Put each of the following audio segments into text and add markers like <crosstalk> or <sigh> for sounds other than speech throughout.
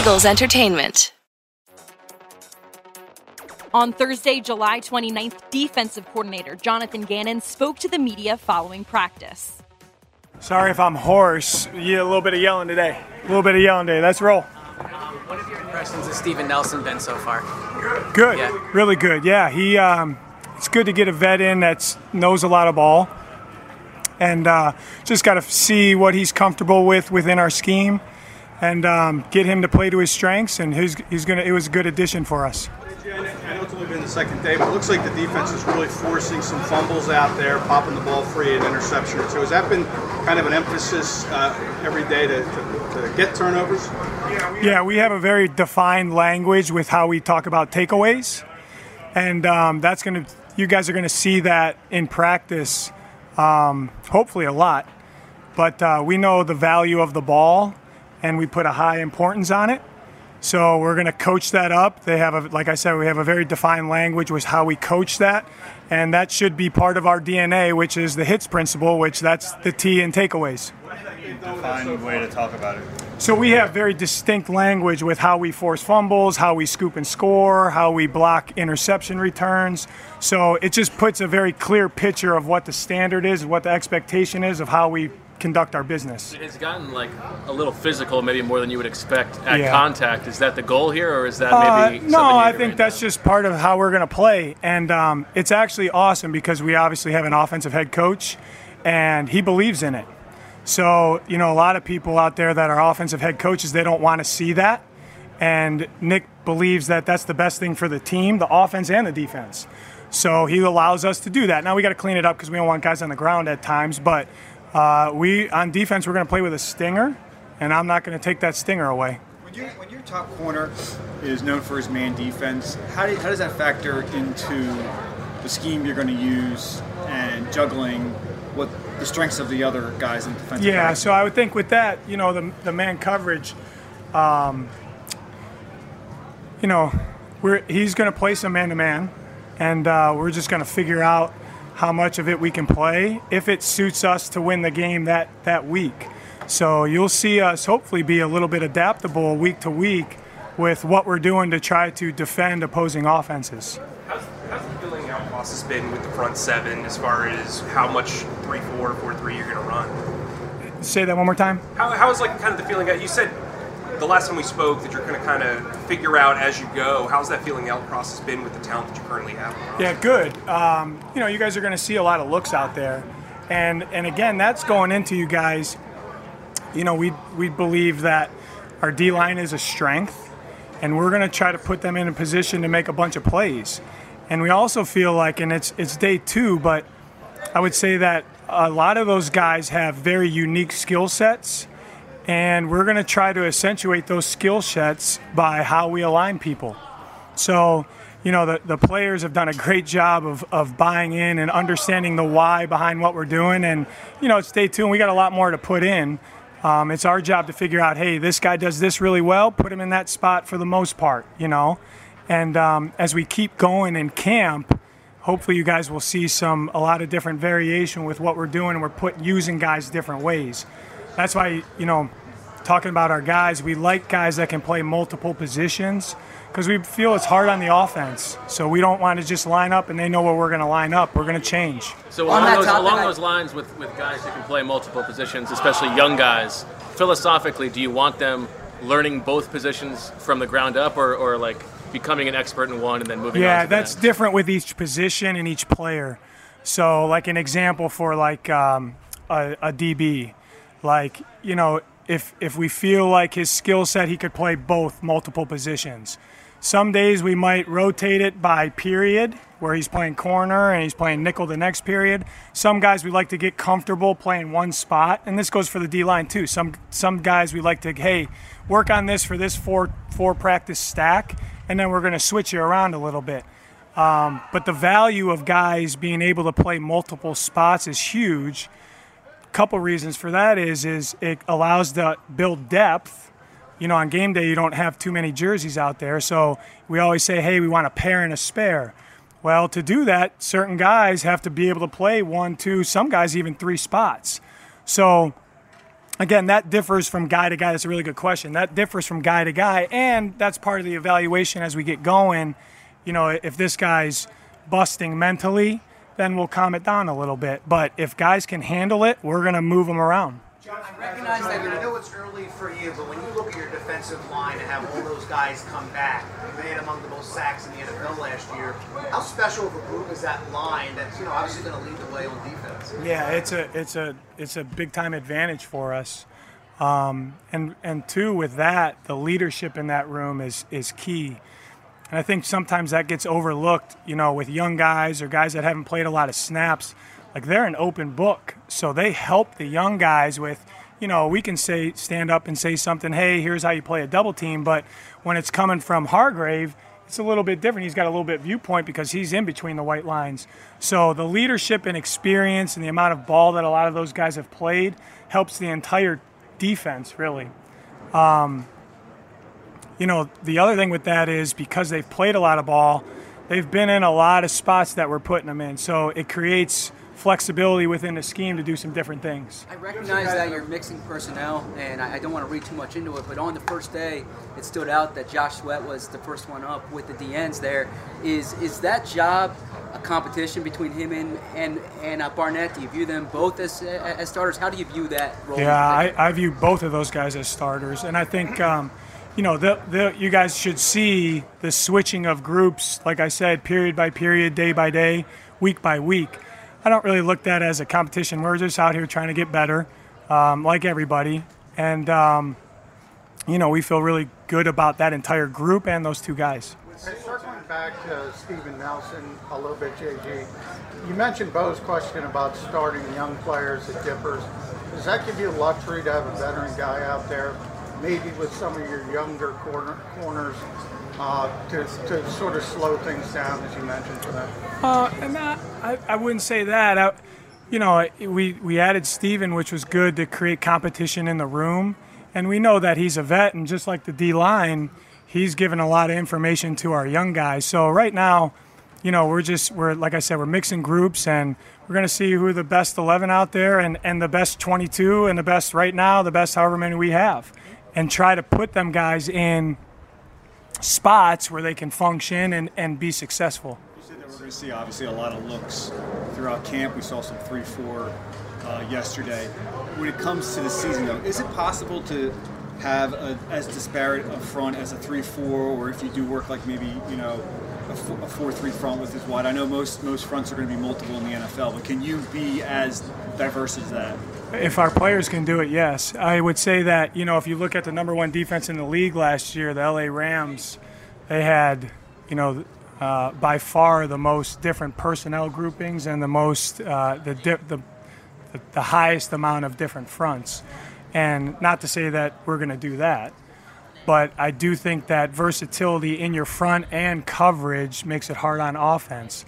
Eagles Entertainment. On Thursday, July 29th, defensive coordinator Jonathan Gannon spoke to the media following practice. Sorry if I'm hoarse. Yeah, a little bit of yelling today. A little bit of yelling today. Let's roll. What have your impressions of Steven Nelson been so far? Good. Yeah. Really good. Yeah, he. Um, it's good to get a vet in that knows a lot of ball, and uh, just got to see what he's comfortable with within our scheme, and um, get him to play to his strengths. And he's, he's gonna. It was a good addition for us. I know it's only been the second day, but it looks like the defense is really forcing some fumbles out there, popping the ball free and interception or two. Has that been kind of an emphasis uh, every day to, to, to get turnovers? Yeah, we have a very defined language with how we talk about takeaways, and um, that's going to. You guys are going to see that in practice, um, hopefully a lot. But uh, we know the value of the ball, and we put a high importance on it. So we're going to coach that up. They have a, like I said, we have a very defined language with how we coach that, and that should be part of our DNA, which is the hits principle, which that's the T in takeaways. Defined way to talk about it. So we have very distinct language with how we force fumbles, how we scoop and score, how we block interception returns. So it just puts a very clear picture of what the standard is, what the expectation is of how we conduct our business. It's gotten like a little physical, maybe more than you would expect at Yeah. contact. Is that the goal here, or is that Uh, maybe? no, I think right that's now? just part of how we're going to play, and um, it's actually awesome because we obviously have an offensive head coach, and he believes in it. So you know, a lot of people out there that are offensive head coaches, they don't want to see that, and Nick believes that that's the best thing for the team, the offense and the defense. So he allows us to do that. Now we got to clean it up because we don't want guys on the ground at times, but uh, we on defense we're going to play with a stinger, and I'm not going to take that stinger away. When, you, when your top corner is known for his man defense, how, do, how does that factor into the scheme you're going to use and juggling what the strengths of the other guys in defense? Yeah, back? so I would think with that, you know, the, the man coverage, um, you know, we're, he's going to play some man to man, and uh, we're just going to figure out how much of it we can play if it suits us to win the game that, that week. So you'll see us hopefully be a little bit adaptable week to week with what we're doing to try to defend opposing offenses. How's, how's the filling out process been with the front seven as far as how much 3 4, 4 3 you're going to run? Say that one more time. How, how's like kind of the feeling out? You said the last time we spoke that you're going to kind of figure out as you go. How's that filling out process been with the talent that you currently have? Yeah, good. Um, you know, you guys are going to see a lot of looks out there, and and again, that's going into you guys. You know, we we believe that our D line is a strength, and we're going to try to put them in a position to make a bunch of plays. And we also feel like, and it's it's day two, but I would say that a lot of those guys have very unique skill sets, and we're going to try to accentuate those skill sets by how we align people. So, you know, the, the players have done a great job of, of buying in and understanding the why behind what we're doing. And, you know, stay tuned. we got a lot more to put in. Um, it's our job to figure out, hey, this guy does this really well, put him in that spot for the most part, you know. And um, as we keep going in camp, hopefully you guys will see some a lot of different variation with what we're doing, and we're put using guys different ways. That's why, you know, talking about our guys, we like guys that can play multiple positions because we feel it's hard on the offense. So we don't want to just line up and they know where we're going to line up. We're going to change. So along, those, topic, along I- those lines, with, with guys that can play multiple positions, especially young guys, philosophically, do you want them learning both positions from the ground up, or, or like becoming an expert in one and then moving on? Yeah, to the that's next? different with each position and each player. So, like an example for like um, a, a DB, like you know, if if we feel like his skill set, he could play both multiple positions. Some days we might rotate it by period, where he's playing corner and he's playing nickel the next period. Some guys we like to get comfortable playing one spot, and this goes for the D line too. Some some guys we like to hey work on this for this four four practice stack, and then we're going to switch you around a little bit. Um, but the value of guys being able to play multiple spots is huge. Couple reasons for that is is it allows to build depth. You know, on game day you don't have too many jerseys out there, so we always say, hey, we want a pair and a spare. Well, to do that, certain guys have to be able to play one, two, some guys even three spots. So again, that differs from guy to guy. That's a really good question. That differs from guy to guy, and that's part of the evaluation as we get going. You know, if this guy's busting mentally, then we'll calm it down a little bit. But if guys can handle it, we're going to move them around. John, I recognize that I know it's early for you, but when you look at your defensive line and have all those guys come back, you made among the most sacks in the NFL last year. How special of a group is that line that's you know obviously going to lead the way on defense? Yeah, it's a it's a it's a big time advantage for us. Um, and and two, with that, the leadership in that room is is key. And I think sometimes that gets overlooked, you know, with young guys or guys that haven't played a lot of snaps. Like they're an open book, so they help the young guys with, you know, we can say stand up and say something. Hey, here's how you play a double team. But when it's coming from Hargrave, it's a little bit different. He's got a little bit viewpoint because he's in between the white lines. So the leadership and experience and the amount of ball that a lot of those guys have played helps the entire defense really. Um, you know, the other thing with that is because they've played a lot of ball, they've been in a lot of spots that we're putting them in. So it creates flexibility within the scheme to do some different things. I recognize that you're mixing personnel, and I don't want to read too much into it, but on the first day, it stood out that Josh Sweat was the first one up with the DNs there. Is, is that job a competition between him and, and, and uh, Barnett? Do you view them both as, as starters? How do you view that role? Yeah, I, I view both of those guys as starters, and I think. Um, you know, the, the, you guys should see the switching of groups, like I said, period by period, day by day, week by week. I don't really look at that as a competition. We're just out here trying to get better, um, like everybody. And, um, you know, we feel really good about that entire group and those two guys. circling back to Steven Nelson a little bit, JG, you mentioned Bo's question about starting young players at Dippers. Does that give you a luxury to have a veteran guy out there maybe with some of your younger corner, corners uh, to, to sort of slow things down, as you mentioned for them? Uh, and I, I wouldn't say that. I, you know, we, we added Steven, which was good to create competition in the room. And we know that he's a vet, and just like the D line, he's given a lot of information to our young guys. So right now, you know, we're just we're like I said, we're mixing groups, and we're going to see who the best 11 out there, and and the best 22, and the best right now, the best however many we have and try to put them guys in spots where they can function and, and be successful. You said that we're going to see obviously a lot of looks throughout camp. We saw some 3 4 uh, yesterday. When it comes to the season, though, is it possible to have a, as disparate a front as a 3 4, or if you do work like maybe, you know, a 4 3 front with his wide? I know most, most fronts are going to be multiple in the NFL, but can you be as diverse as that? If our players can do it, yes. I would say that, you know, if you look at the number one defense in the league last year, the LA Rams, they had, you know, uh, by far the most different personnel groupings and the most, uh, the, the, the highest amount of different fronts. And not to say that we're going to do that, but I do think that versatility in your front and coverage makes it hard on offense.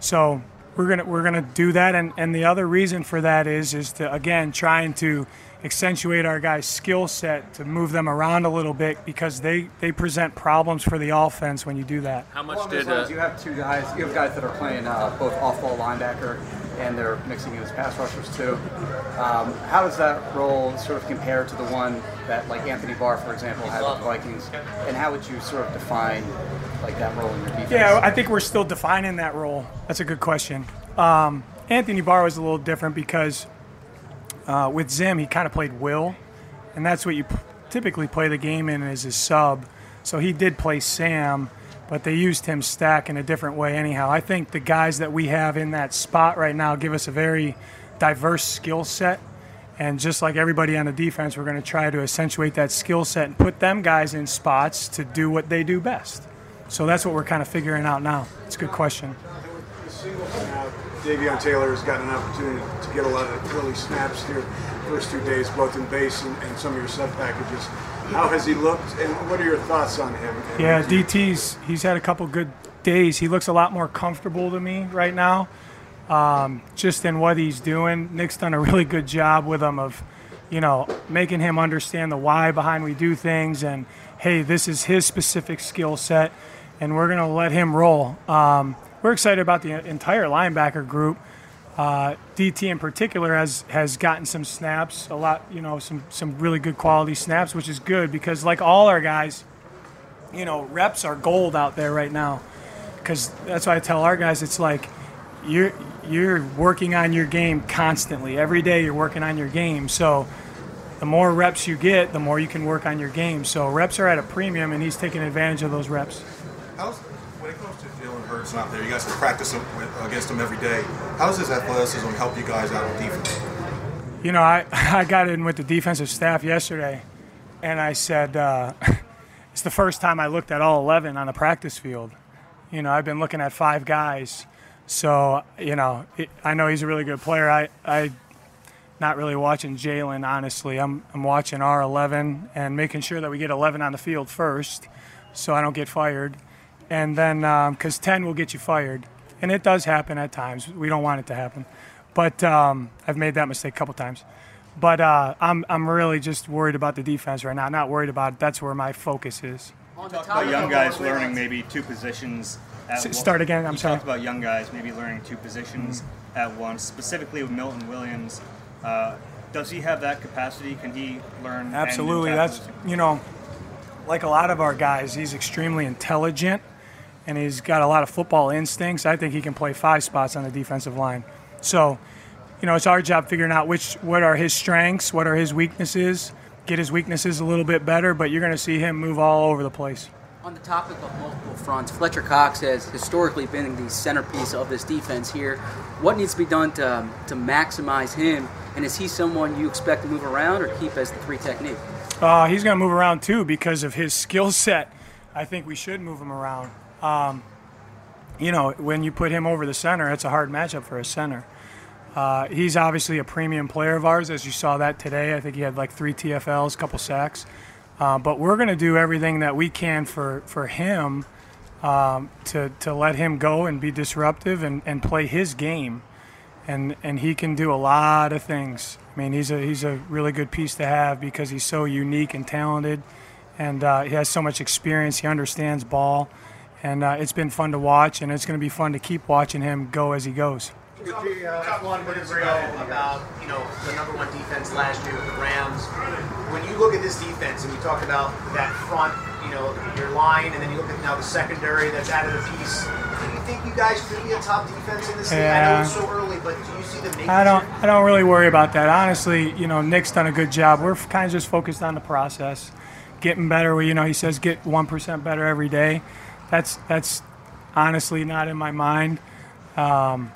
So we're gonna we're gonna do that, and, and the other reason for that is is to again trying to accentuate our guys' skill set to move them around a little bit because they, they present problems for the offense when you do that. How much Along did uh, you have two guys? You have guys that are playing uh, both off-ball linebacker and they're mixing in as pass rushers too. Um, how does that role sort of compare to the one that like Anthony Barr, for example, had with the Vikings? And how would you sort of define like that role in your defense? Yeah, I think we're still defining that role. That's a good question. Um, Anthony Barr was a little different because uh, with Zim, he kind of played Will, and that's what you p- typically play the game in as his sub. So he did play Sam, but they used him stack in a different way anyhow. I think the guys that we have in that spot right now give us a very diverse skill set. And just like everybody on the defense, we're going to try to accentuate that skill set and put them guys in spots to do what they do best. So that's what we're kind of figuring out now. It's a good question. The singles now, Davion Taylor has gotten an opportunity to get a lot of early snaps here first two days, both in base and, and some of your sub packages. How has he looked, and what are your thoughts on him? And Yeah, DT's he's had a couple good days. He looks a lot more comfortable to me right now, um, just in what he's doing. Nick's done a really good job with him of, you know, making him understand the why behind we do things, and hey, this is his specific skill set, and we're gonna let him roll. Um, we're excited about the entire linebacker group. Uh, DT in particular has has gotten some snaps, a lot, you know, some some really good quality snaps, which is good because like all our guys, you know, reps are gold out there right now. Because that's why I tell our guys, it's like you're you're working on your game constantly. Every day you're working on your game. So the more reps you get, the more you can work on your game. So reps are at a premium, and he's taking advantage of those reps. How's, when it comes to Jalen Hurts out there, you guys practice him with, against him every day. How does his athleticism help you guys out on defense? You know, I, <laughs> I got in with the defensive staff yesterday, and I said, uh, <laughs> it's the first time I looked at all 11 on the practice field. You know, I've been looking at five guys. So, you know, it, I know he's a really good player. I, I not really watching Jalen, honestly. I'm, I'm watching our 11 and making sure that we get 11 on the field first so I don't get fired. And then, because um, 10 will get you fired. And it does happen at times. We don't want it to happen. But um, I've made that mistake a couple times. But uh, I'm, I'm really just worried about the defense right now. Not worried about it. That's where my focus is. Talk about young guys learning maybe two positions at S- start again, I'm you sorry. talked about young guys maybe learning two positions at once, specifically with Milton Williams. Uh, does he have that capacity? Can he learn? Absolutely. That's you know, like a lot of our guys, he's extremely intelligent, and he's got a lot of football instincts. I think he can play five spots on the defensive line. So, you know, it's our job figuring out which what are his strengths, what are his weaknesses, get his weaknesses a little bit better. But you're going to see him move all over the place. On the topic of multiple fronts, Fletcher Cox has historically been the centerpiece of this defense here. What needs to be done to, to maximize him? And is he someone you expect to move around or keep as the three technique? Uh, he's going to move around too because of his <laughs> skill set. I think we should move him around. Um, you know, when you put him over the center, it's a hard matchup for a center. Uh, he's obviously a premium player of ours, as you saw that today. I think he had like three TFLs, a couple sacks. Uh, but we're going to do everything that we can for, for him um, to, to let him go and be disruptive and, and play his game. And, and he can do a lot of things. I mean, he's a, he's a really good piece to have because he's so unique and talented. And uh, he has so much experience. He understands ball. And uh, it's been fun to watch, and it's going to be fun to keep watching him go as he goes. We talked one minutes ago about you know the number one defense last year with the Rams. When you look at this defense, and we talk about that front, you know, your line, and then you look at now the secondary that's added a piece. Do you think you guys could be a top defense in this league? I know it's so early, but do you see the? I don't. I don't really worry about that. Honestly, you know, Nick's done a good job. We're kind of just focused on the process, getting better. We, you know, he says get one percent better every day. That's that's honestly not in my mind. Um,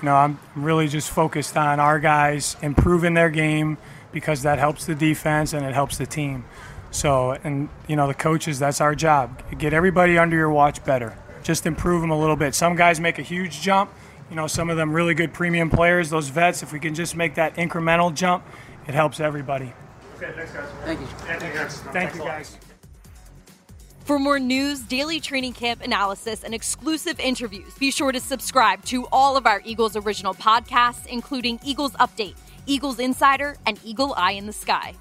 you know, I'm really just focused on our guys improving their game because that helps the defense and it helps the team. So, and you know, the coaches, that's our job. Get everybody under your watch better. Just improve them a little bit. Some guys make a huge jump. You know, some of them really good premium players, those vets. If we can just make that incremental jump, it helps everybody. Okay, thanks, guys. Thank you. Thank you, guys. For more news, daily training camp analysis, and exclusive interviews, be sure to subscribe to all of our Eagles original podcasts, including Eagles Update, Eagles Insider, and Eagle Eye in the Sky.